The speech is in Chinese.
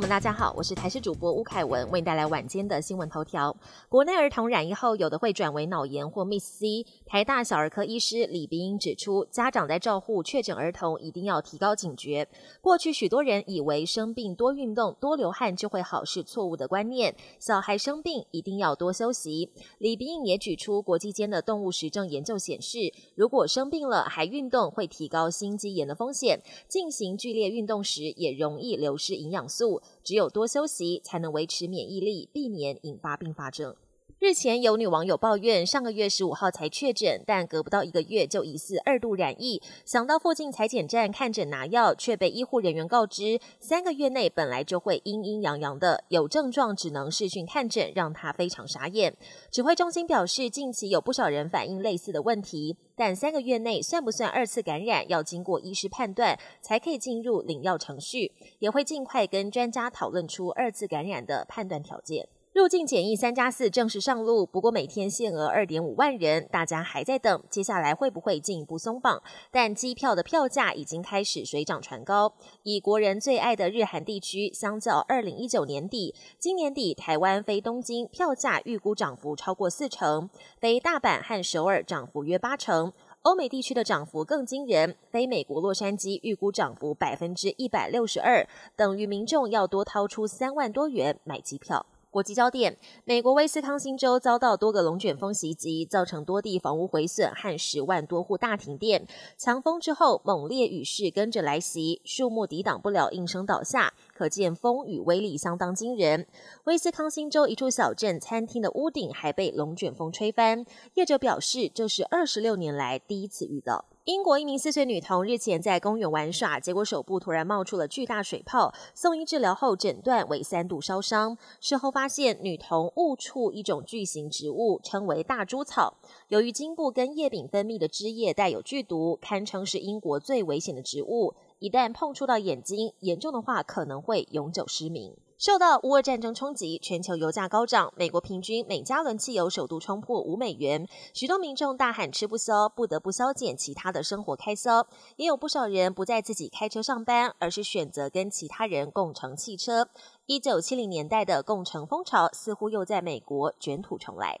们，大家好，我是台视主播吴凯文，为你带来晚间的新闻头条。国内儿童染疫后，有的会转为脑炎或 Miss C。台大小儿科医师李冰英指出，家长在照护确诊儿童，一定要提高警觉。过去许多人以为生病多运动、多流汗就会好，是错误的观念。小孩生病一定要多休息。李冰英也指出国际间的动物实证研究显示，如果生病了还运动，会提高心肌炎的风险。进行剧烈运动时，也容易流失营养素。只有多休息，才能维持免疫力，避免引发并发症。日前有女网友抱怨，上个月十五号才确诊，但隔不到一个月就疑似二度染疫。想到附近裁剪站看诊拿药，却被医护人员告知，三个月内本来就会阴阴阳阳的，有症状只能视讯看诊，让她非常傻眼。指挥中心表示，近期有不少人反映类似的问题，但三个月内算不算二次感染，要经过医师判断，才可以进入领药程序，也会尽快跟专家讨论出二次感染的判断条件。入境检疫三加四正式上路，不过每天限额二点五万人，大家还在等，接下来会不会进一步松绑？但机票的票价已经开始水涨船高。以国人最爱的日韩地区，相较二零一九年底，今年底台湾飞东京票价预估涨幅超过四成，飞大阪和首尔涨幅约八成。欧美地区的涨幅更惊人，飞美国洛杉矶预估涨幅百分之一百六十二，等于民众要多掏出三万多元买机票。国际焦点：美国威斯康星州遭到多个龙卷风袭击，造成多地房屋毁损和十万多户大停电。强风之后，猛烈雨势跟着来袭，树木抵挡不了应声倒下，可见风雨威力相当惊人。威斯康星州一处小镇餐厅的屋顶还被龙卷风吹翻，业者表示这是二十六年来第一次遇到。英国一名四岁女童日前在公园玩耍，结果手部突然冒出了巨大水泡，送医治疗后诊断为三度烧伤。事后发现女童误触一种巨型植物，称为大猪草。由于茎部跟叶柄分泌的汁液带有剧毒，堪称是英国最危险的植物。一旦碰触到眼睛，严重的话可能会永久失明。受到乌俄战争冲击，全球油价高涨，美国平均每加仑汽油首度冲破五美元，许多民众大喊吃不消，不得不削减其他的生活开销。也有不少人不再自己开车上班，而是选择跟其他人共乘汽车。一九七零年代的共乘风潮似乎又在美国卷土重来。